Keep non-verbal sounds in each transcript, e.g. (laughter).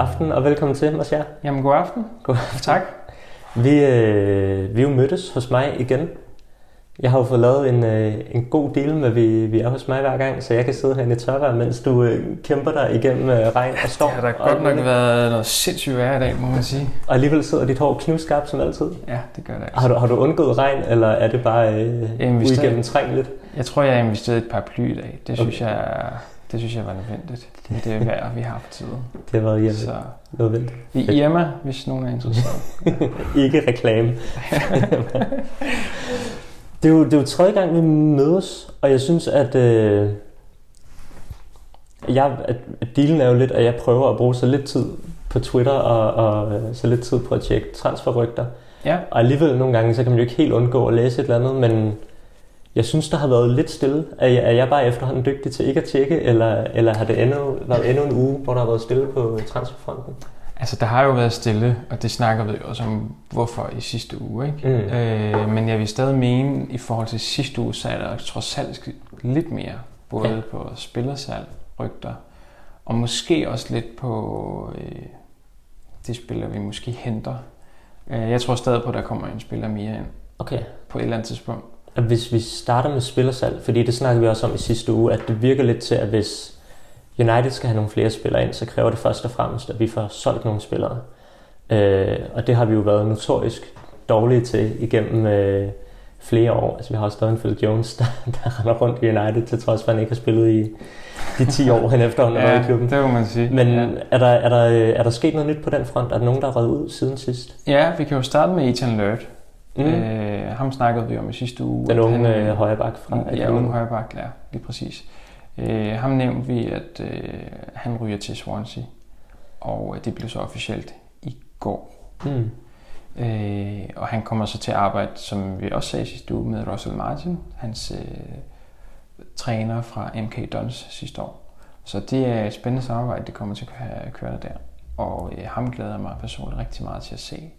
aften og velkommen til, Marcia. Jamen, god aften. God aften. Tak. Vi, øh, vi er jo mødtes hos mig igen. Jeg har jo fået lavet en, øh, en god deal med, at vi, vi er hos mig hver gang, så jeg kan sidde herinde i tørvejr, mens du øh, kæmper dig igennem øh, regn og storm. Det har da godt nok været noget sindssygt værre i dag, må man sige. Og alligevel sidder dit hår knivskarpt som altid. Ja, det gør det altså. Har du, har du undgået regn, eller er det bare øh, uigennemtrængeligt? Jeg tror, jeg har investeret et paraply i dag. Det synes, Okay. jeg, det synes jeg var nødvendigt. (laughs) Det er det vejr, vi har for tiden. Det været hjemme. Så Nødvendigt. i Irma, hvis nogen er interesseret. (laughs) Ikke reklame. det, er jo, det er jo tredje gang, vi mødes, og jeg synes, at, øh, jeg, at at dealen er jo lidt, at jeg prøver at bruge så lidt tid på Twitter og, og øh, så lidt tid på at tjekke transferrygter. Ja, Og alligevel nogle gange, så kan man jo ikke helt undgå at læse et eller andet, men jeg synes, der har været lidt stille. Er jeg, er jeg bare efterhånden dygtig til ikke at tjekke, eller, eller har det endnu, været endnu en uge, hvor der har været stille på transferfronten? altså der har jo været stille, og det snakker vi jo også om, hvorfor i sidste uge. Ikke? Mm. Øh, men jeg vil stadig mene, i forhold til sidste uge, så er der trods alt lidt mere. Både Ja. ja. på spillersalg, rygter, og måske også lidt på øh, de spillere, vi måske henter. Øh, jeg tror stadig på, at der kommer en spiller mere ind Okay. på et eller andet tidspunkt. At Hvis vi starter med spillersalg, fordi det snakkede vi også om i sidste uge, at det virker lidt til, at hvis United skal have nogle flere spillere ind, så kræver det først og fremmest, at vi får solgt nogle spillere. Øh, og det har vi jo været notorisk dårlige til igennem øh, flere år. Altså vi har også stadig en Phil Jones, (laughs) der, der render rundt i United, til trods for, at han ikke har spillet i de 10 år, han efterhånden været i klubben. det må man sige. Men ja. er, der, er, der, er der sket noget nyt på den front? Er der nogen, der er reddet ud siden sidst? ja, vi kan jo starte med Ethan Lurt. Mm. Øh, ham snakkede vi om i sidste uge. Den unge han- øh, højreback fra Ja, unge højreback, ja, lige præcis. Øh, ham nævnte vi, at øh, han ryger til Swansea, og øh, det blev så officielt i går. Mm. Øh, og han kommer så til at arbejde, som vi også sagde sidste uge, med Russell Martin, hans øh, træner fra MK Dons sidste år. Så det er et spændende samarbejde, det kommer til at køre der. Og øh, ham glæder jeg mig personligt rigtig meget til at se.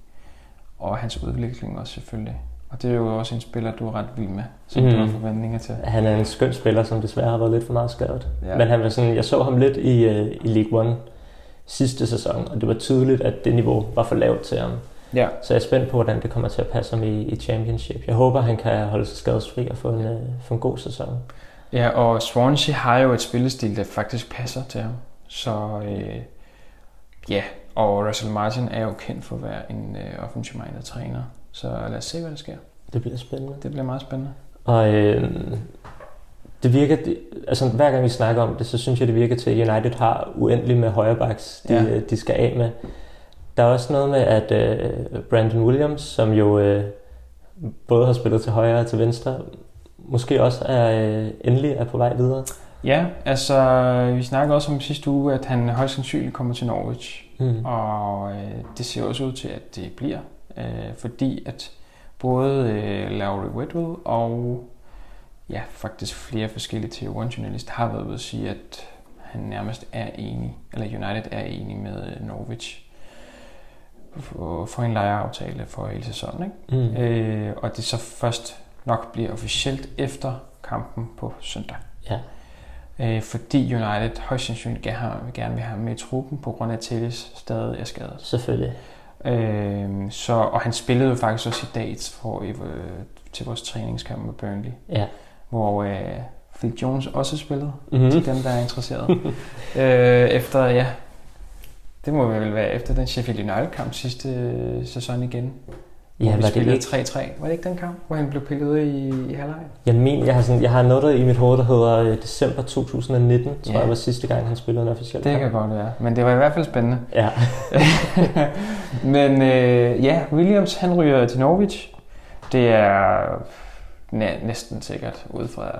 Og hans udvikling også selvfølgelig. Og det er jo også en spiller, du er ret vild med, som mm. du har Mhm. forventninger til. Han er en skøn spiller, som desværre har været lidt for meget skadet. Ja. Men han var sådan, jeg så ham lidt i, øh, i League One sidste sæson, og det var tydeligt, at det niveau var for lavt til ham. Ja, Så jeg er spændt på, hvordan det kommer til at passe ham i, i Championship. Jeg håber, han kan holde sig skadesfri og få en, øh, få en god sæson. ja og Swansea har jo et spillestil, der faktisk passer til ham. Så øh, ja, og Russell Martin er jo kendt for at være en øh, offensive minded træner. Så lad os se, hvad der sker. Det bliver spændende. Det bliver meget spændende. Og øh, det virker, det, altså hver gang vi snakker om det, så synes jeg, det virker til, at United har uendeligt med højrebacks, de, Ja. ja. de skal af med. Der er også noget med, at øh, Brandon Williams, som jo øh, både har spillet til højre og til venstre, måske også er øh, endelig er på vej videre. Ja, altså vi snakkede også om sidste uge, at han højst sandsynligt kommer til Norwich. Mm. Og øh, det ser også ud til, at det bliver. Øh, fordi at både øh, Lowry Whitwell og ja, faktisk flere forskellige Tier 1 journalister har været ude at sige, at han nærmest er enig, eller United er enig med øh, Norwich for, for en lejeaftale for hele sæsonen. Ikke? Mm. Øh, og det så først nok bliver officielt efter kampen på søndag. Ja. Øh, fordi United højst sandsynligt gerne, gerne vil have ham med i truppen, på grund af at Telles stadig er skadet. Selvfølgelig. Øh, så, og han spillede jo faktisk også i dag for, øh, til vores træningskamp med Burnley, Ja. hvor øh, Phil Jones også spillede, Mm-hmm. til dem, der er interesseret. (laughs) øh, efter, ja, det må vel være efter den Sheffield United-kamp sidste øh, sæson igen. Ja, hvor vi var det spillede ikke? 3-3. Var det ikke den kamp, hvor han blev pillet i, i halvleg? Jeg, men, jeg, har sådan, jeg har noget i mit hoved, der hedder øh, december 2019, tror Ja. jeg var sidste gang, han spillede en officiel Det kan godt være, men det var i hvert fald spændende. Ja. (laughs) Men øh, ja, Williams han ryger til Norwich. Det er næ- næsten sikkert ud fra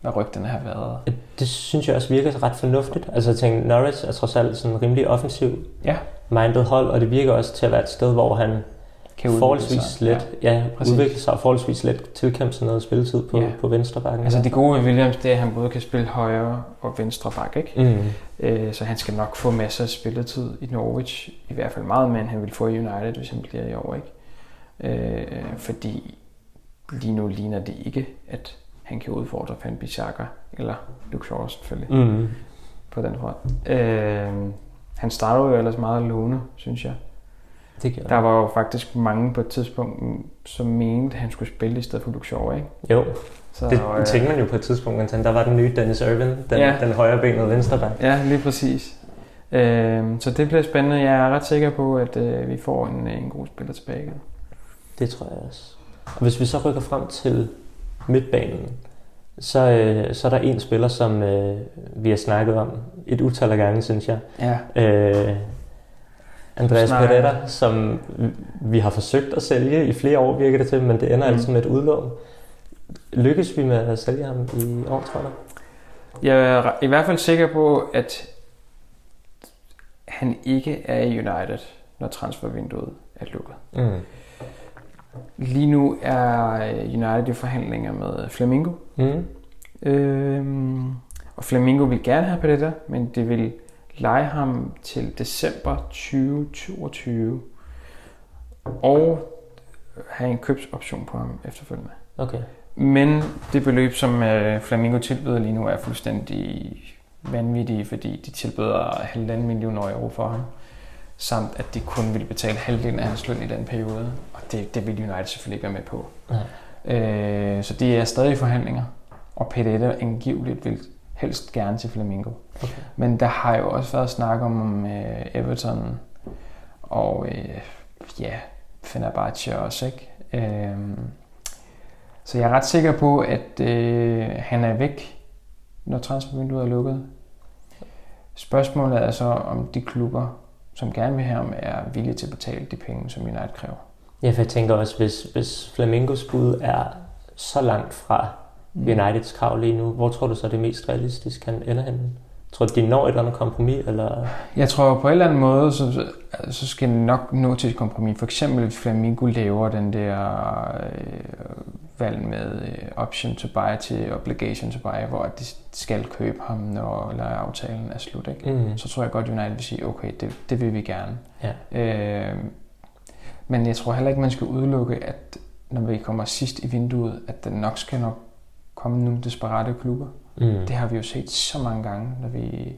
hvad rygterne har været. Det synes jeg også virker ret fornuftigt. Altså jeg tænker, Norwich er trods alt sådan rimelig offensiv Ja. minded hold, og det virker også til at være et sted, hvor han Kan forholdsvis sig. let, ja, ja præcis. udvikle sig og forholdsvis let tilkæmpe sig noget spilletid på, Ja. på venstre bakken. Altså det gode ved Williams, det er, at han både kan spille højre og venstre bak, ikke? Mm. Øh, så han skal nok få masser af spilletid i Norwich. I hvert fald meget mere, end han vil få i United, hvis han bliver i år, ikke? Øh, fordi lige nu ligner det ikke, at han kan udfordre Van Bissaka eller Luke Shaw selvfølgelig Mm. på den front. Øh, han startede jo ellers meget lovende, synes jeg. Det Der var jo faktisk mange på et tidspunkt, som mente, at han skulle spille i stedet for Luke Shaw, ikke? Jo, Så, det øh, tænkte man jo på et tidspunkt, sådan, der var den nye Dennis Irvin, den, Ja. den højre benede venstre back. Ja, lige præcis. Øh, så det bliver spændende. Jeg er ret sikker på, at øh, vi får en, en god spiller tilbage. Det tror jeg også. Og hvis vi så rykker frem til midtbanen, så, øh, så er der en spiller, som øh, vi har snakket om et utal af gange, synes jeg. Ja. Øh, Andreas Snakker- Pereira, som vi har forsøgt at sælge i flere år, virker det til, men det ender Mm. altid med et udlån. Lykkes vi med at sælge ham i år, tror jeg? Jeg er i hvert fald sikker på, at han ikke er i United, når transfervinduet er lukket. Mm. Lige nu er United i forhandlinger med Flamingo. Mm. Øhm, og Flamingo vil gerne have Pereira, men det vil lege ham til december 2022 og have en købsoption på ham efterfølgende. Okay. Men det beløb, som øh, Flamingo tilbyder lige nu, er fuldstændig vanvittige, fordi de tilbyder halvanden million euro for ham, samt at de kun vil betale halvdelen af hans løn i den periode, og det, det vil United selvfølgelig ikke være med på. Nej. Øh, så de er stadig i forhandlinger, og Pereira angiveligt vil helst gerne til Flamingo. Okay. Men der har jo også været snak om, øh, Everton og øh, ja, Fenerbahce også, ikke? Øh, så jeg er ret sikker på, at øh, han er væk, når transfervinduet er lukket. Spørgsmålet er så, om de klubber, som gerne vil have ham, er villige til at betale de penge, som United kræver. Ja, for jeg tænker også, hvis, hvis Flamingos bud er så langt fra. Uniteds krav lige nu, hvor tror du så er det mest realistisk, han ender henne? Tror du, de når et eller andet kompromis, eller... Jeg tror på en eller anden måde, så, så skal det nok nå til et kompromis. For eksempel, hvis Flamingo laver den der øh, valg med øh, option to buy til obligation to buy, hvor de skal købe ham, når aftalen er slut. Ikke? Mm. Så tror jeg godt, United vil sige, okay, det, det vil vi gerne. Ja. Øh, men jeg tror heller ikke, man skal udelukke, at når vi kommer sidst i vinduet, at der nok skal nok komme nogle desperate klubber. Mm. Det har vi jo set så mange gange, når vi,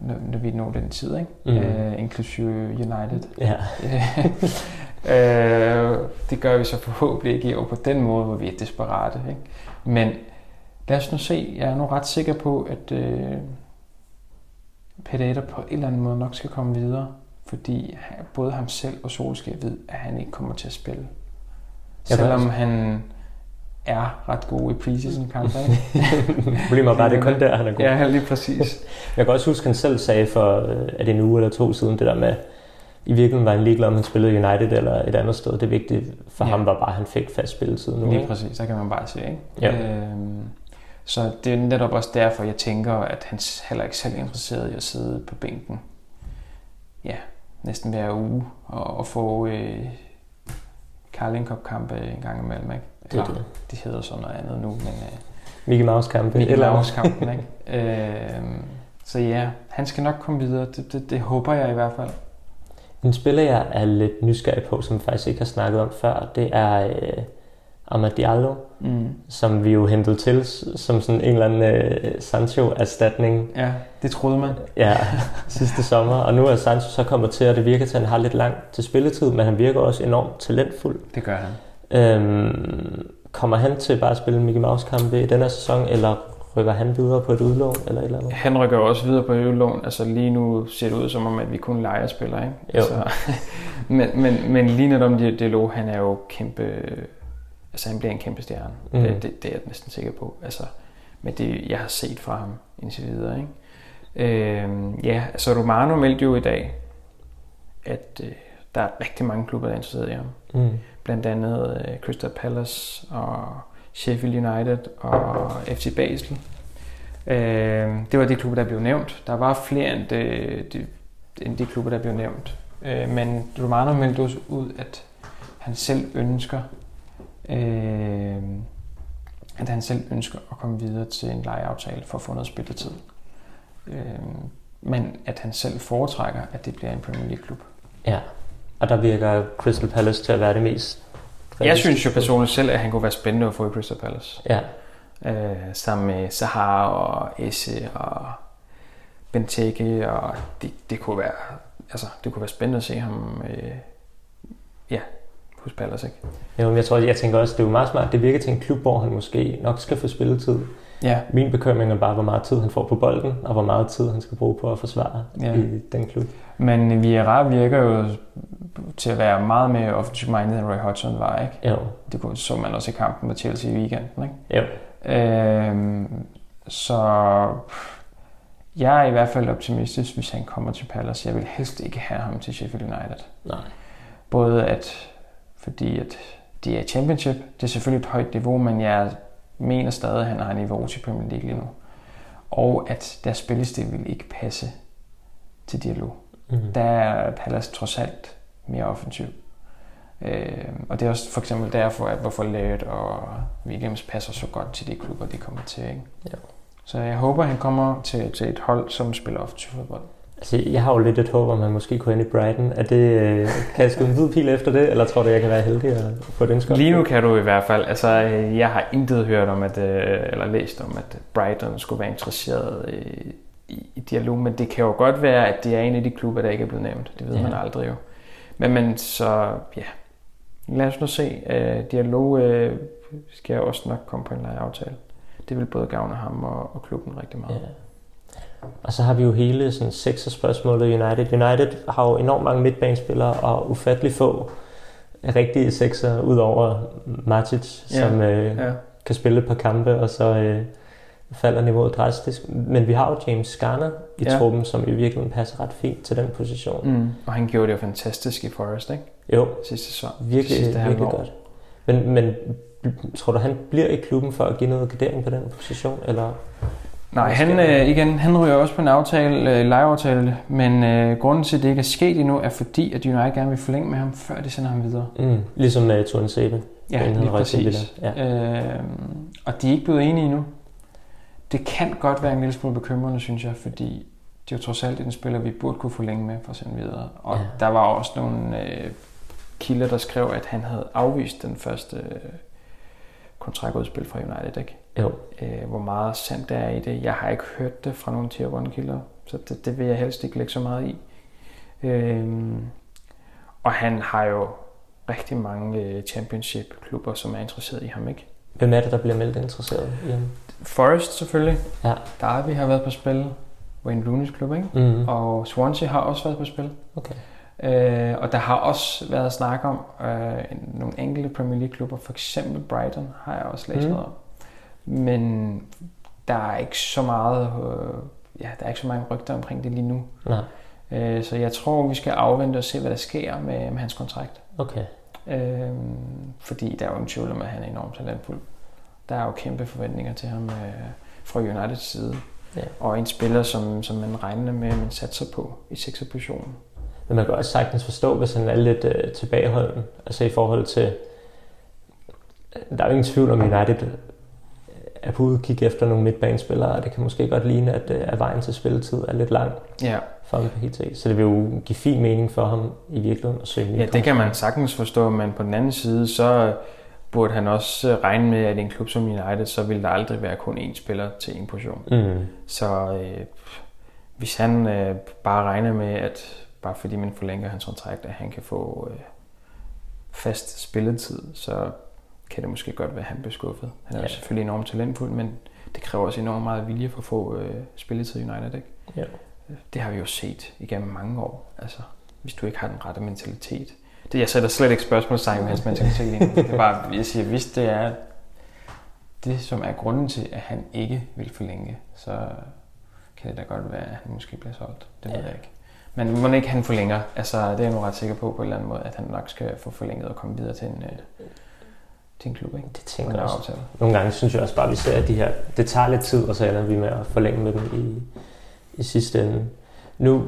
når, når vi når den tid, ikke? Mm. Øh, inklusive United. Ja. (laughs) øh, det gør vi så forhåbentlig ikke i år på den måde, hvor vi er desperate. Ikke? Men lad os nu se. Jeg er nu ret sikker på, at øh, Pereira på en eller anden måde nok skal komme videre. Fordi både ham selv og Solskjaer ved, at han ikke kommer til at spille. Jeg Selvom han er ret god i preseason kampe. (laughs) Problemet er bare, det er kun der, han er god. ja, lige præcis. Jeg kan også huske, at han selv sagde for øh, er det en uge eller to siden, det der med, i virkeligheden var han ligeglad, om han spillede United eller et andet sted. Det vigtige for Ja. ham var bare, at han fik fast spilletid nu. Lige ikke? præcis, der kan man bare se, ikke? Ja. Øhm, så det er netop også derfor, jeg tænker, at han heller ikke selv er interesseret i at sidde på bænken. Ja, næsten hver uge og, og få øh, Carling Cup kampe en gang imellem, ikke? Det er det. De hedder sådan noget andet nu, men øh, Mickey Mouse kampe. Mickey eller Mouse kampen, ikke? (laughs) øhm, så ja, han skal nok komme videre. Det, det, det håber jeg i hvert fald. En spiller, jeg er lidt nysgerrig på, som vi faktisk ikke har snakket om før, det er øh, Amad Diallo, Mm. som vi jo hentede til som sådan en eller anden øh, Sancho-erstatning Ja, det troede man. ja, (laughs) sidste sommer. Og nu er Sancho så kommet til, og det virker til, at han har lidt langt til spilletid, men han virker også enormt talentfuld. Det gør han. Øhm, kommer han til bare at spille Mickey Mouse-kampe i denne sæson, eller rykker han videre på et udlån, eller et eller andet? Han rykker også videre på øvelån. Altså lige nu ser det ud som om, at vi kun leger spiller, ikke? Jo. Altså, (laughs) men, men, men lige netop om Diallo, han er jo kæmpe... Altså han bliver en kæmpe stjerne. Mm. Det, det, det, er jeg næsten sikker på. Altså med det, jeg har set fra ham indtil videre, ikke? Øhm, ja, altså Romano meldte jo i dag, at øh, der er rigtig mange klubber, der er interesseret i ham. Mm. Blandt andet øh, Crystal Palace og Sheffield United og FC Basel. Øh, det var de klubber, der blev nævnt. Der var flere end de, de, end de klubber, der blev nævnt. Øh, men Romano meldte også ud, at han selv ønsker øh, at han selv ønsker at komme videre til en lejeaftale for at få noget spilletid. Øh, men at han selv foretrækker, at det bliver en Premier League-klub. Ja, og der virker Crystal Palace til at være det mest Jeg synes jo personligt selv, at han kunne være spændende at få i Crystal Palace. Ja, Øh, sammen med Sahar og Esse og Benteke, og det, det kunne være altså, det kunne være spændende at se ham øh, ja, hos Palace, ikke? Jo, men jeg tror, jeg tænker også, det er jo meget smart. Det virker til en klub, hvor han måske nok skal få spilletid. Ja. Min bekymring er bare, hvor meget tid han får på bolden, og hvor meget tid han skal bruge på at forsvare ja. i den klub. Men Vieira virker jo til at være meget mere offensive minded end Roy Hodgson var, ikke? Jo. Det kunne, så man også i kampen med Chelsea i weekenden, ikke? Jo. Øhm, så jeg er i hvert fald optimistisk, hvis han kommer til Palace. Jeg vil helst ikke have ham til Sheffield United. Nej. Både at, fordi at de er championship, det er selvfølgelig et højt niveau, men jeg mener stadig, at han har niveau til Premier League lige nu. Og at deres spillestil vil ikke passe til dialog. Mm-hmm. Der er Palace trods alt mere offensiv. Øh, og det er også for eksempel derfor, at hvorfor Laird og Williams passer så godt til de klubber, de kommer til. Ikke? Ja. Så jeg håber, han kommer til, til et hold, som spiller offensiv fodbold. Altså, jeg har jo lidt et håb om, at man måske kunne ind i Brighton. Er det, øh, kan jeg skrive en hvid pil efter det, eller tror du, jeg kan være heldig at få den skot? Lige nu kan du i hvert fald. Altså, jeg har intet hørt om, at, øh, eller læst om, at Brighton skulle være interesseret i, i, i dialog, men det kan jo godt være, at det er en af de klubber, der ikke er blevet nævnt. Det ved ja. man aldrig jo. Men, men så, ja, lad os nu se. Uh, dialog uh, skal også nok komme på en lejeaftale. Det vil både gavne ham og, og klubben rigtig meget. Ja. Og så har vi jo hele sådan sekser spørgsmålet United. United har jo enormt mange midtbanespillere og ufattelig få rigtige sekser, udover Matic, ja. som øh, ja. kan spille et par kampe, og så øh, falder niveauet drastisk. Men vi har jo James Garner i ja. truppen, som i virkeligheden passer ret fint til den position. Mm. Og han gjorde det jo fantastisk i Forest, ikke? Jo, sidste sæson. Virkelig, sidste virkelig godt. Men, men tror du, han bliver i klubben for at give noget gradering på den position, eller... Nej, han, øh, igen, han ryger også på en aftale, øh, lejeaftale, men øh, grunden til, at det ikke er sket endnu, er fordi, at United gerne vil forlænge med ham, før de sender ham videre. Mm, ligesom uh, Turen Sebe. Ja, lige præcis. Ja. Øh, og de er ikke blevet enige endnu. Det kan godt være en lille smule bekymrende, synes jeg, fordi det er jo trods alt en spiller, vi burde kunne forlænge med for at sende videre. Og ja. der var også nogle øh, kilder, der skrev, at han havde afvist den første øh, kontraktudspil fra United, ikke? Jo. Øh, hvor meget sandt der er i det. Jeg har ikke hørt det fra nogle tier 1 kilder, så det, det vil jeg helst ikke lægge så meget i. Øh, og han har jo rigtig mange øh, championship-klubber, som er interesseret i ham, ikke? Hvem er det, der bliver meldt interesseret i ham? Forest selvfølgelig. Ja. Derby har været på spil. Wayne Rooney's klub, ikke? Mm-hmm. Og Swansea har også været på spil. Okay. Øh, og der har også været snak om øh, nogle enkelte Premier League klubber, for eksempel Brighton har jeg også læst mm. noget om. Men der er ikke så meget, øh, ja, der er ikke så mange rygter omkring det lige nu. Nej. Øh, så jeg tror, vi skal afvente og se, hvad der sker med, med hans kontrakt. Okay. Øh, fordi der er jo en tvivl om, at han er enormt talentfuld. Der er jo kæmpe forventninger til ham øh, fra Uniteds side. Ja. Og en spiller, som, som man regner med, man satser på i 6. positionen. Men man kan også sagtens forstå, hvis han er lidt øh, tilbageholden. Altså i forhold til... Der er jo ingen tvivl om, United er på udkig efter nogle midtbanespillere, og det kan måske godt ligne, at, øh, at vejen til spilletid er lidt lang ja. for ham på HT. Så det vil jo give fin mening for ham i virkeligheden at søge Ja, det kan man sagtens forstå, men på den anden side, så burde han også regne med, at i en klub som United, så vil der aldrig være kun én spiller til en position. Mm. Så øh, hvis han øh, bare regner med, at bare fordi man forlænger hans kontrakt, at han kan få øh, fast spilletid, så kan det måske godt være, at han bliver skuffet. Han er ja. selvfølgelig enormt talentfuld, men det kræver også enormt meget vilje for at få øh, spilletid i United. Ikke? Ja. Det har vi jo set igennem mange år. Altså, hvis du ikke har den rette mentalitet. Det, jeg sætter slet ikke spørgsmålstegn med hans mentalitet Det er bare, jeg siger, hvis det er det, som er grunden til, at han ikke vil forlænge, så kan det da godt være, at han måske bliver solgt. Det ved ja. jeg ikke. Men må ikke han forlænger. Altså, det er jeg nu ret sikker på på en eller anden måde, at han nok skal få forlænget og komme videre til en, øh, til en klub. Ikke? Det tænker jeg også. Nogle gange synes jeg også bare, at vi ser, at de her, det tager lidt tid, og så ender vi med at forlænge med dem i, i sidste ende. Nu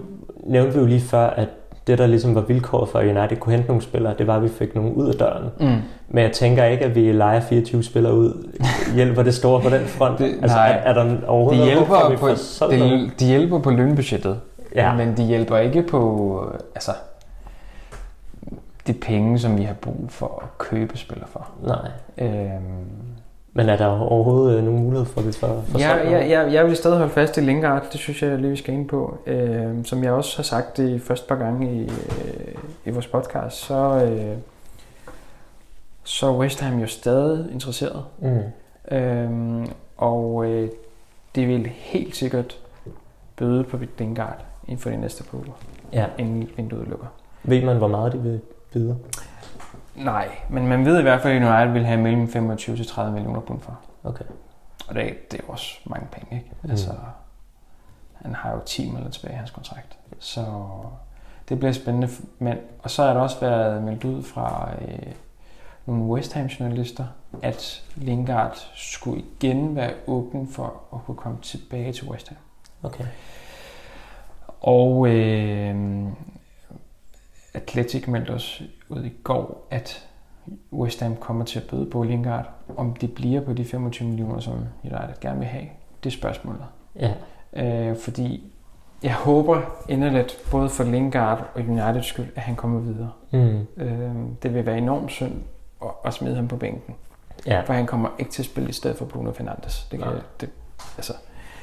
nævnte vi jo lige før, at det, der ligesom var vilkåret for, at United kunne hente nogle spillere, det var, at vi fik nogle ud af døren. Mm. Men jeg tænker ikke, at vi leger 24 spillere ud. Hjælper det store på den front? (laughs) Det, altså, nej. Er, er der overhovedet de hjælper, noget, på, de, de hjælper på lønbudgettet. Ja. Men de hjælper ikke på altså, de penge, som vi har brug for at købe spillere for. Nej. Øhm, Men er der overhovedet øh, nogen mulighed for, vi får, får Ja, noget? ja, jeg vil stadig holde fast i Lingard. Det synes jeg lige, vi skal ind på. Øh, som jeg også har sagt det første par gange i, øh, i vores podcast, så, øh, så er West Ham jo stadig interesseret. Mm. Øh, og øh, det vil helt sikkert bøde på Lingard inden for de næste par uger, Ja. inden vinduet lukker. Ved man, hvor meget de vil byde? Nej, men man ved i hvert fald, at United vil have mellem 25 til 30 millioner pund for. Okay. Og det, er- det er jo også mange penge, ikke? Mm. Altså, han har jo 10 måneder tilbage i hans kontrakt. Så det bliver spændende. Men, og så er der også været meldt ud fra øh, nogle West Ham journalister, at Lingard skulle igen være åben for at kunne komme tilbage til West Ham. Okay. Og øh, Atletic meldte os ud i går, at West Ham kommer til at bøde på Lingard. Om det bliver på de 25 millioner, som United gerne vil have, det er spørgsmålet. Ja. Øh, fordi jeg håber inderligt, både for Lingard og United skyld, at han kommer videre. Mm. Øh, det vil være enormt synd at, at smide ham på bænken. Ja. For han kommer ikke til at spille i stedet for Bruno Fernandes. Det kan, Nej. det, altså,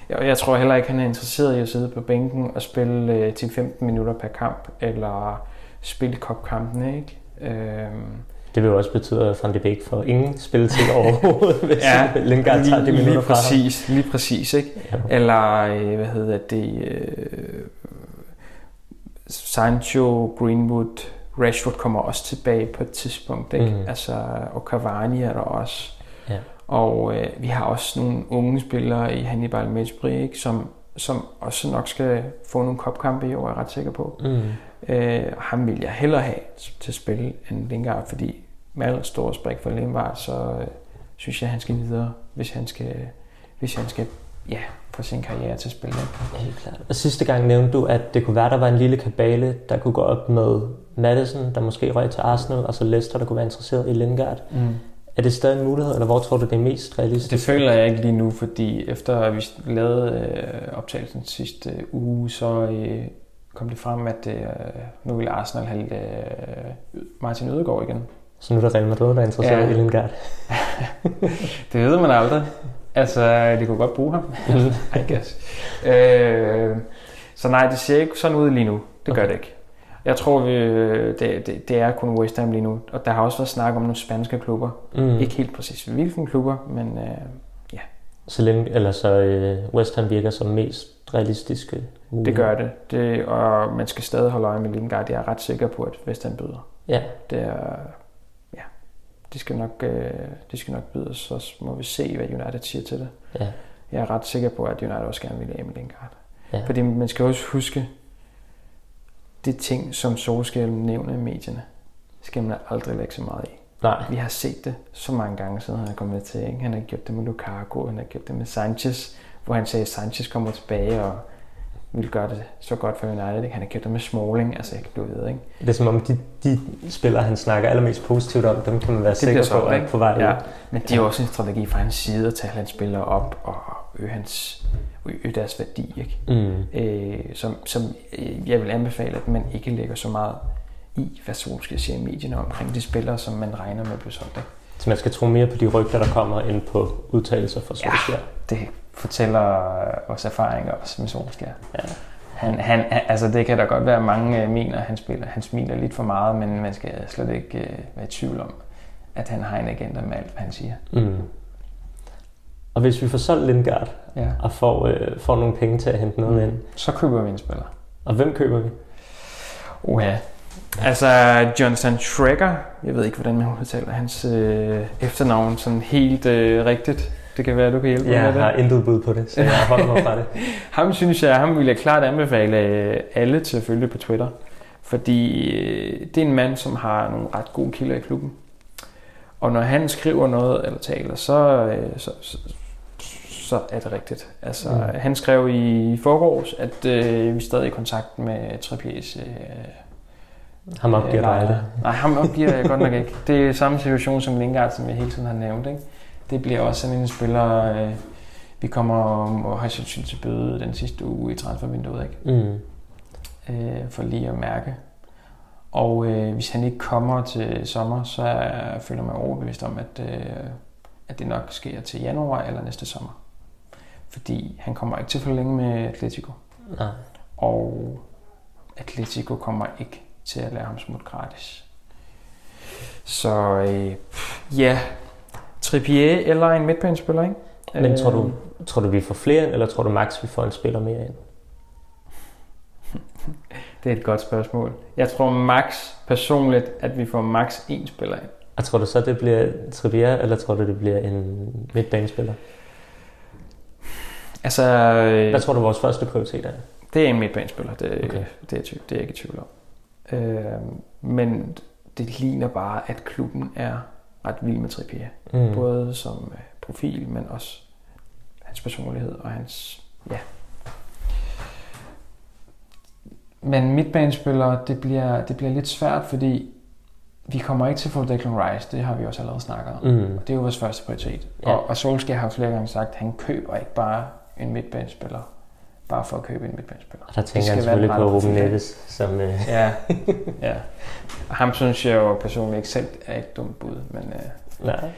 jeg, jeg tror heller ikke, han er interesseret i at sidde på bænken og spille øh, til 15 minutter per kamp, eller spille kopkampen, ikke? Øhm, Det vil jo også betyde, at Van de Beek får ingen spilletid overhovedet, (laughs) hvis Ja, Lingard tager lige, minutter lige fra ham. præcis, lige præcis, ikke? Ja. Eller, øh, hvad hedder det, øh, Sancho, Greenwood, Rashford kommer også tilbage på et tidspunkt, ikke? Mhm. Altså, og Cavani er der også. Ja. Og øh, vi har også nogle unge spillere i Hannibal Mejbri, ikke? Som, som også nok skal få nogle kopkampe i år, er jeg ret sikker på. Mm. Øh, og ham vil jeg hellere have til at spille end Lingard, fordi med al stor respekt for Lingard, så øh, synes jeg, at han skal videre, hvis han skal, hvis han skal ja, få sin karriere til at spille. Helt klart. Og sidste gang nævnte du, at det kunne være, der var en lille kabale, der kunne gå op med Madison, der måske røg til Arsenal, og så Leicester, der kunne være interesseret i Lingard. Mm. Er det stadig en mulighed, eller hvor tror du, det er mest realistisk? Det føler jeg ikke lige nu, fordi efter at vi lavede øh, optagelsen sidste uge, så øh, kom det frem, at øh, nu vil Arsenal have øh, Martin Ødegaard igen. Så nu er der Real Madrid, der er interesseret Ja. i Lingard. (laughs) (laughs) Det ved man aldrig. Altså, de kunne godt bruge ham. (laughs) I guess. Øh, så nej, det ser ikke sådan ud lige nu. Det gør Okay. det ikke. Jeg tror, vi, det, det, det er kun West Ham lige nu. Og der har også været snak om nogle spanske klubber. Mm. Ikke helt præcis hvilken klubber, men øh, Så, Ling, eller så øh, West Ham virker som mest realistiske mulighed. det gør det. det. Og man skal stadig holde øje med Lingard. Jeg er ret sikker på, at West Ham byder. Ja, Det er, ja, de skal nok, øh, de skal nok byde, så må vi se, hvad United siger til det. ja, Jeg er ret sikker på, at United også gerne vil af med Lingard. ja. Fordi man skal også huske, det ting, som Solskjaer nævner i medierne, skal man aldrig lægge så meget i. Nej, Vi har set det så mange gange, siden han er kommet til. Ikke? Han har gjort det med Lukaku, han har gjort det med Sanchez, hvor han sagde, at Sanchez kommer tilbage og vil gøre det så godt for United. Ikke? Han har gjort det med Smalling, altså jeg kan blive ved, ikke? det er som om de, de spillere, han snakker allermest positivt om, dem kan man være Det sikker på, ikke? på vej ud. Ja, men det er jo også en strategi fra hans side at tage hans spillere op og øge, hans, øge deres værdi, ikke? Mm. øh, som, som øh, jeg vil anbefale, at man ikke lægger så meget i, hvad Solskjaer siger i medierne omkring de spillere, som man regner med at blive solgt. Ikke? Så man skal tro mere på de rygter, der kommer, end på udtalelser fra Solskjaer. Det fortæller vores erfaringer også med Solskjaer. Ja. Han, han, altså det kan da godt være, at mange øh, mener, han spiller. Han smiler lidt for meget, men man skal slet ikke øh, være i tvivl om, at han har en agenda med alt, hvad han siger. Mm. Og hvis vi får solgt Lingard Ja. og får, øh, får nogle penge til at hente noget Mm. ind, Så køber vi en spiller. og hvem køber vi? Uha. Altså, Jonathan Traeger, jeg ved ikke, hvordan man udtaler hans øh, efternavn sådan helt øh, rigtigt. Det kan være, du kan hjælpe mig Jeg med det. har intet bud på det, så jeg holder mig fra det. (laughs) Ham synes jeg, ham vil jeg klart anbefale øh, alle til at følge på Twitter. Fordi øh, det er en mand, som har nogle ret gode kilder i klubben. Og når han skriver noget eller taler, så, øh, så, så, så er det rigtigt. Altså, mm. Han skrev i forgårs, at øh, vi er stadig i kontakt med Trippiers øh, Ham opgiver Øh, dig det. Nej, ham opgiver jeg godt nok ikke. Det er samme situation som Lingard, som jeg hele tiden har nævnt. Ikke? Det bliver også sådan en spiller, øh, vi kommer og har sandsynligt til bøde den sidste uge i transfervinduet, ikke? Mm. Øh, for lige at mærke. Og øh, hvis han ikke kommer til sommer, så er, føler man overbevist om, at, øh, at det nok sker til januar eller næste sommer. Fordi han kommer ikke til for længe med Atletico. Nej. Og Atletico kommer ikke til at lade ham smutte gratis. Så øh, ja, Trippier eller en midtbanespiller, ikke? Men tror du, Øh, tror du, vi får flere ind, eller tror du max, vi får en spiller mere ind? (laughs) Det er et godt spørgsmål. Jeg tror max personligt, at vi får max én spiller ind. Og tror du så, det bliver Trippier, eller tror du, det bliver en midtbanespiller? Altså, øh, Hvad tror du, vores første prioritet er? det er en midtbanespiller, det, Okay. okay. det, er, det er jeg ikke i tvivl om. Øh, men det ligner bare, at klubben er ret vild med Trippier. Mm. Både som øh, profil, men også hans personlighed og hans... Ja. Men midtbanespillere, det bliver, det bliver lidt svært, fordi vi kommer ikke til at få Declan Rice. Det har vi også allerede snakket om. Mm. Og det er jo vores første prioritet. Ja. Og, og Solskjaer har flere gange sagt, at han køber ikke bare en midtbanespiller, bare for at købe en midtbanespiller. Og der tænker jeg selvfølgelig på Ruben. Neves, som... Øh, Ja, (laughs) ja. Ham synes jeg jo personligt ikke selv er et dumt bud, men øh, nej,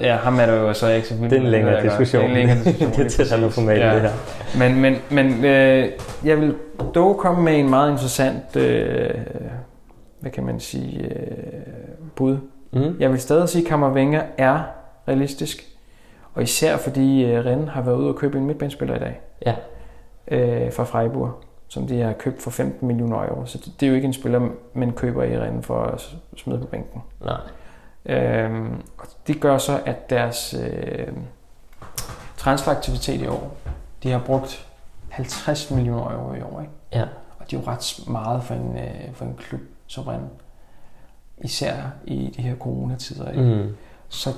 ja, ham er der jo så ikke så vildt det er en længere diskussion. Det er en længere diskussion. (laughs) det er tæt andet format, Ja. det her. Men, men, men øh, jeg vil dog komme med en meget interessant, øh, hvad kan man sige, øh, bud. Mm. Jeg vil stadig sige, at Kammervenga er realistisk. Og især fordi øh, Rennes har været ude og købe en midtbanespiller i dag Ja. Øh, fra Freiburg, som de har købt for 15 millioner euro. Så det, det er jo ikke en spiller, man køber i Rennes for at smide på bænken. Nej. Øhm, og det gør så, at deres øh, transferaktivitet i år, de har brugt 50 millioner euro i år. Ikke? Ja. Og det er jo ret meget for en, øh, for en klub som Rennes. Især i de her coronatider. Ikke? Mm. Så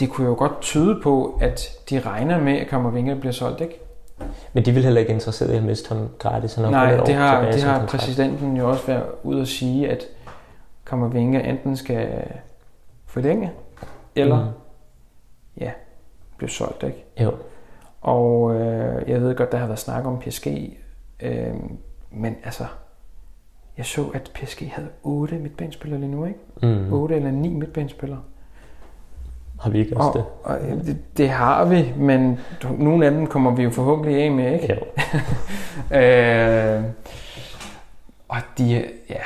det kunne jo godt tyde på, at de regner med, at Kammervinger bliver solgt, ikke? Men de vil heller ikke interesseret i at miste ham gratis. Han har Nej, det har, tilbage det har præsidenten jo også været ude at sige, at Kammervinger enten skal forlænge, eller Mm. ja, blive solgt, ikke? Jo. Og øh, jeg ved godt, der har været snak om PSG, øh, men altså, jeg så, at PSG havde 8 midtbanespillere lige nu, ikke? Mm. 8 eller 9 midtbanespillere. Har vi ikke også Og, det? og det, det har vi, men nogle af dem kommer vi jo forhåbentlig af med, ikke? Jo. (laughs) Øh, og de, ja,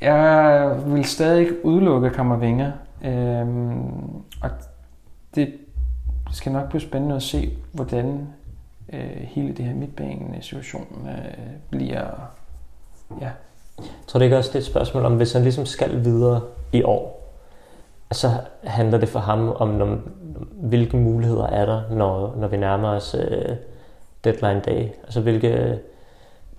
jeg vil stadig ikke udelukke Kammervinger. Øh, og det skal nok blive spændende at se, hvordan øh, hele det her midtbane-situation øh, bliver. Ja, Tror du ikke også, det er et spørgsmål om, hvis han ligesom skal videre i år, så handler det for ham om, når, hvilke muligheder er der, når, når vi nærmer os øh, deadline day? Altså, hvilke,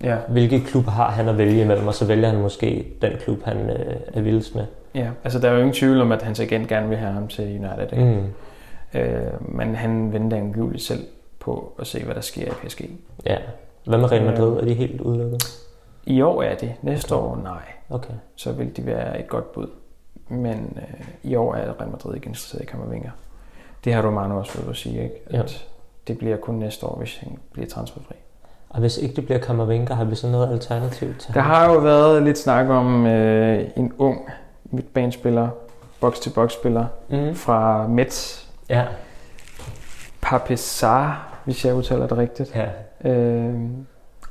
ja, hvilke klub har han at vælge imellem, og så vælger han måske den klub, han øh, er vildest med. ja. Altså, der er jo ingen tvivl om, at hans agent gerne vil have ham til United. Ikke? Mm. Øh, men han venter angiveligt selv på at se, hvad der sker i PSG. Ja. Hvad med Real Øh. Madrid? Er de helt udelukket? I år er det. Næste år, nej. Okay. Så vil de være et godt bud. Men øh, i år er Real Madrid ikke interesseret i Kammervinger. Det har Romano også været at sige, ikke? At Ja. det bliver kun næste år, hvis han bliver transferfri. Og hvis ikke det bliver Kammervenka, har vi så noget alternativ til Der ham? har jo været lidt snak om øh, en ung midtbanespiller, box-til-box-spiller Mm. fra Metz, Ja. Papesar, hvis jeg udtaler det rigtigt. ja. Øh,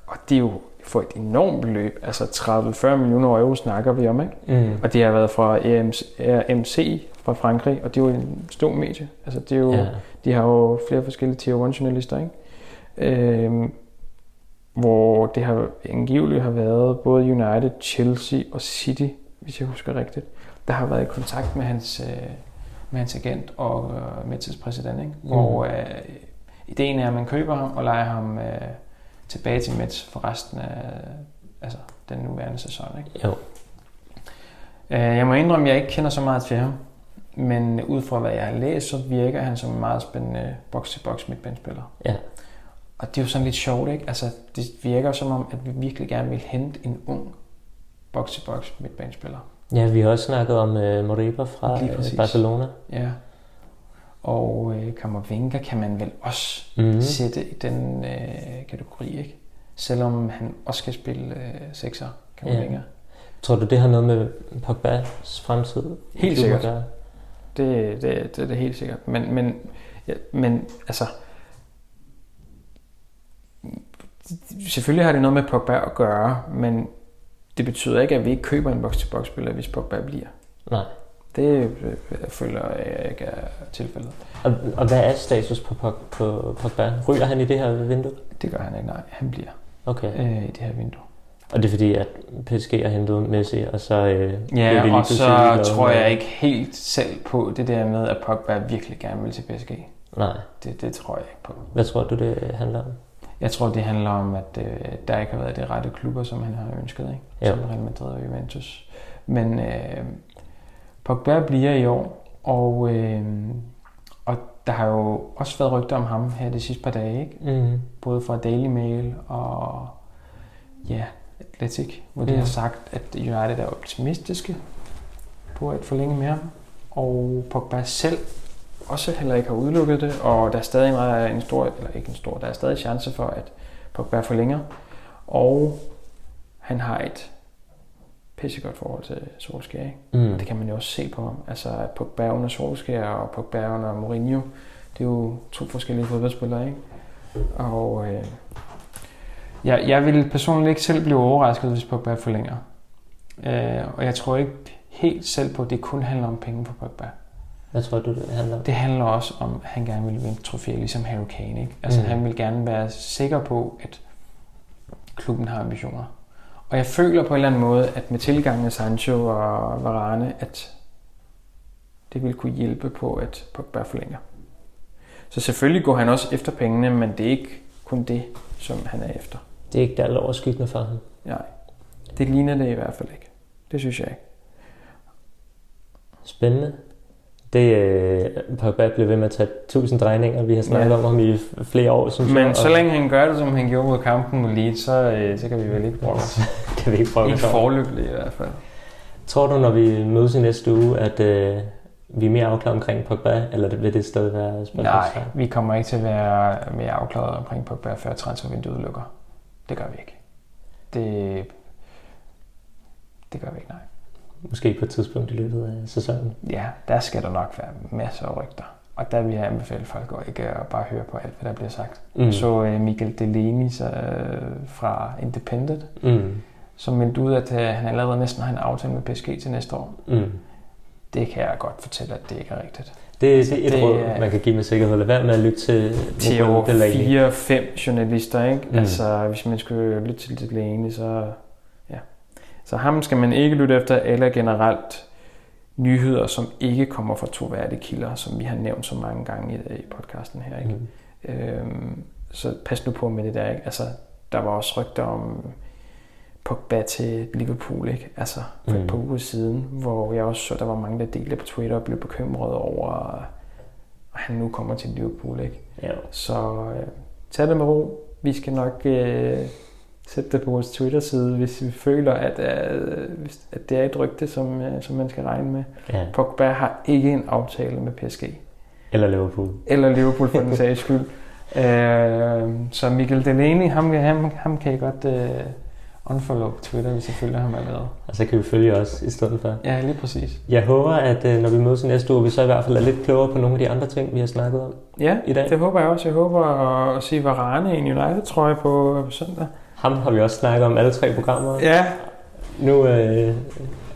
og det er jo for et enormt beløb, altså 30-40 millioner euro snakker vi om, ikke? Mm. Og det har været fra EMC, RMC fra Frankrig, og det er jo en stor medie. Altså det er jo, ja. De har jo flere forskellige tier 1 journalister, ikke? Øhm, hvor det har angiveligt har været både United, Chelsea og City, hvis jeg husker rigtigt, der har været i kontakt med hans, øh, med hans agent og øh, Metzes præsident, ikke? hvor øh, ideen er, at man køber ham og leger ham øh, tilbage til Metz for resten af altså, den nuværende sæson. Ikke? Jo. Øh, Jeg må indrømme, at jeg ikke kender så meget til ham. Men ud fra hvad jeg har læst, så virker han som en meget spændende box-til-box midtbanespiller. Ja. Og det er jo sådan lidt sjovt, ikke? Altså, det virker som om, at vi virkelig gerne vil hente en ung box-til-box midtbanespiller. Ja, vi har også snakket om øh, Moriba fra øh. Barcelona. Ja. Og øh, Kammervenka kan man vel også Mm. mm. sætte i den øh, kategori, ikke? Selvom han også skal spille øh, sekser, Kammervenka. Tror du, det har noget med Pogba's fremtid? Helt sikkert. gøre? Det, det, det er det helt sikkert. Men, men, ja, men altså, selvfølgelig har det noget med Pogba at gøre, men det betyder ikke, at vi ikke køber en box-to-box-spiller, hvis Pogba bliver. Nej. Det øh, føler jeg ikke er tilfældet. Og, og hvad er status på, på, på Pogba? Ryger han i det her vindue? Det gør han ikke, nej. Han bliver Okay. øh, i det her vindue. Og det er fordi, at PSG har hentet Messi, og så øh, det Ja, lige og så tror med- jeg ikke helt selv på det der med, at Pogba virkelig gerne vil til PSG. Nej. Det, det tror jeg ikke på. Hvad tror du, det handler om? Jeg tror, det handler om, at øh, der ikke har været de rette klubber, som han har ønsket, ikke? Som Real Madrid og Juventus. Men øh, Pogba bliver i år, og, øh, og der har jo også været rygter om ham her de sidste par dage, ikke? Mm. både fra Daily Mail og ja, Athletic, hvor de Mhm. har sagt, at United er optimistiske på at forlænge med ham, og Pogba selv også heller ikke har udelukket det, og der er stadig ret- en stor, eller ikke en stor, der er stadig chance for, at Pogba forlænger, og han har et pissegodt forhold til Solskjaer, ikke? Mm. Og det kan man jo også se på ham. Altså Pogba under Solskjaer og Pogba under Mourinho, det er jo to forskellige fodboldspillere, ikke? Og øh, jeg, jeg vil personligt ikke selv blive overrasket, hvis Pogba forlænger. Øh, og jeg tror ikke helt selv på, at det kun handler om penge for Pogba. Hvad tror du, det handler om? Det handler også om, at han gerne vil vinde trofæer, ligesom Harry Kane. Ikke? Altså mm. han vil gerne være sikker på, at klubben har ambitioner. Og jeg føler på en eller anden måde, at med tilgangen af Sancho og Varane, at det vil kunne hjælpe på, at Pogba forlænger. Så selvfølgelig går han også efter pengene, men det er ikke kun det, som han er efter. Det er ikke det overskyggende for ham. Nej, det ligner det i hvert fald ikke. Det synes jeg ikke. Spændende. Det øh, Pogba bliver ved med at tage tusind drejninger. Vi har snakket Ja. om ham i flere år, synes jeg. Men og så længe han gør det, som han gjorde mod kampen mod Leeds, så, øh, så kan vi vel ikke prøve os. (laughs) kan vi ikke prøve Ikke det over. forløbig i hvert fald. Tror du, når vi mødes i næste uge, at øh, vi er mere afklaret omkring Pogba, eller vil det stadig være Nej, spørgsmålstegn? vi kommer ikke til at være mere afklaret omkring Pogba, før transfervinduet lukker. Det gør vi ikke. Det, det gør vi ikke, nej. Måske på et tidspunkt i løbet af sæsonen. Ja, der skal der nok være masser af rygter. Og der vil jeg anbefale folk at ikke at bare høre på alt, hvad der bliver sagt. Mm. Mm. Så uh, Michael Delaney så, uh, fra Independent, Mm. som meldte ud, at uh, han allerede næsten har en aftale med PSG til næste år. Mm. Det kan jeg godt fortælle, at det ikke er rigtigt. Det, det er et Det råd, man kan give med sikkerhed. Lad være med at lytte til til over Delaney. 4-5 journalister, ikke? Mm. Altså, hvis man skulle lytte til Delaney, så... Så ham skal man ikke lytte efter, eller generelt nyheder, som ikke kommer fra troværdige kilder, som vi har nævnt så mange gange i, i podcasten her, ikke? Mm. Øhm, så pas nu på med det der, ikke? Altså, der var også rygter om Pogba til Liverpool, ikke? Altså, for Mm. et par uger siden, hvor jeg også så, der var mange, der delte på Twitter og blev bekymrede over, at han nu kommer til Liverpool, ikke? Ja. Så øh, tag det med ro. Vi skal nok øh, sætte det på vores Twitter-side, hvis vi føler, at, øh, at det er et rygte, som, øh, som man skal regne med. ja. Pogba har ikke en aftale med PSG. Eller Liverpool. Eller Liverpool for den sags skyld. (laughs) Øh, så Michael Delaney, ham, ham, ham kan I godt øh, unfollow på Twitter, hvis I følger ham allerede. Og så kan vi følge os i stedet for. Ja, lige præcis. Jeg håber, at øh, når vi mødes i næste uge, vi så i hvert fald er lidt klogere på nogle af de andre ting, vi har snakket om Ja, i dag. det håber jeg også. Jeg håber at se Varane i en United-trøje på, på søndag. Ham har vi også snakket om alle tre programmer. Ja, Nu øh,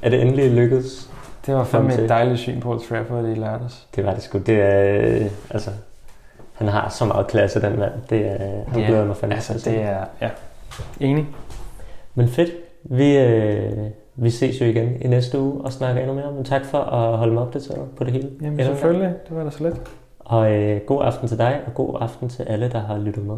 er det endelig lykkedes. det var fandme et dejligt syn på Trafford i lørdags. Det var det sgu. Det er, øh, altså, han har så meget klasse, den mand. Det er, han glæder mig fandme altså det er, ja, enig. Men fedt. Vi, øh, vi ses jo igen i næste uge og snakker endnu mere. Men tak for at holde mig opdateret på det hele. Jamen gang. selvfølgelig, det var da så let. Og øh, god aften til dig, og god aften til alle, der har lyttet med.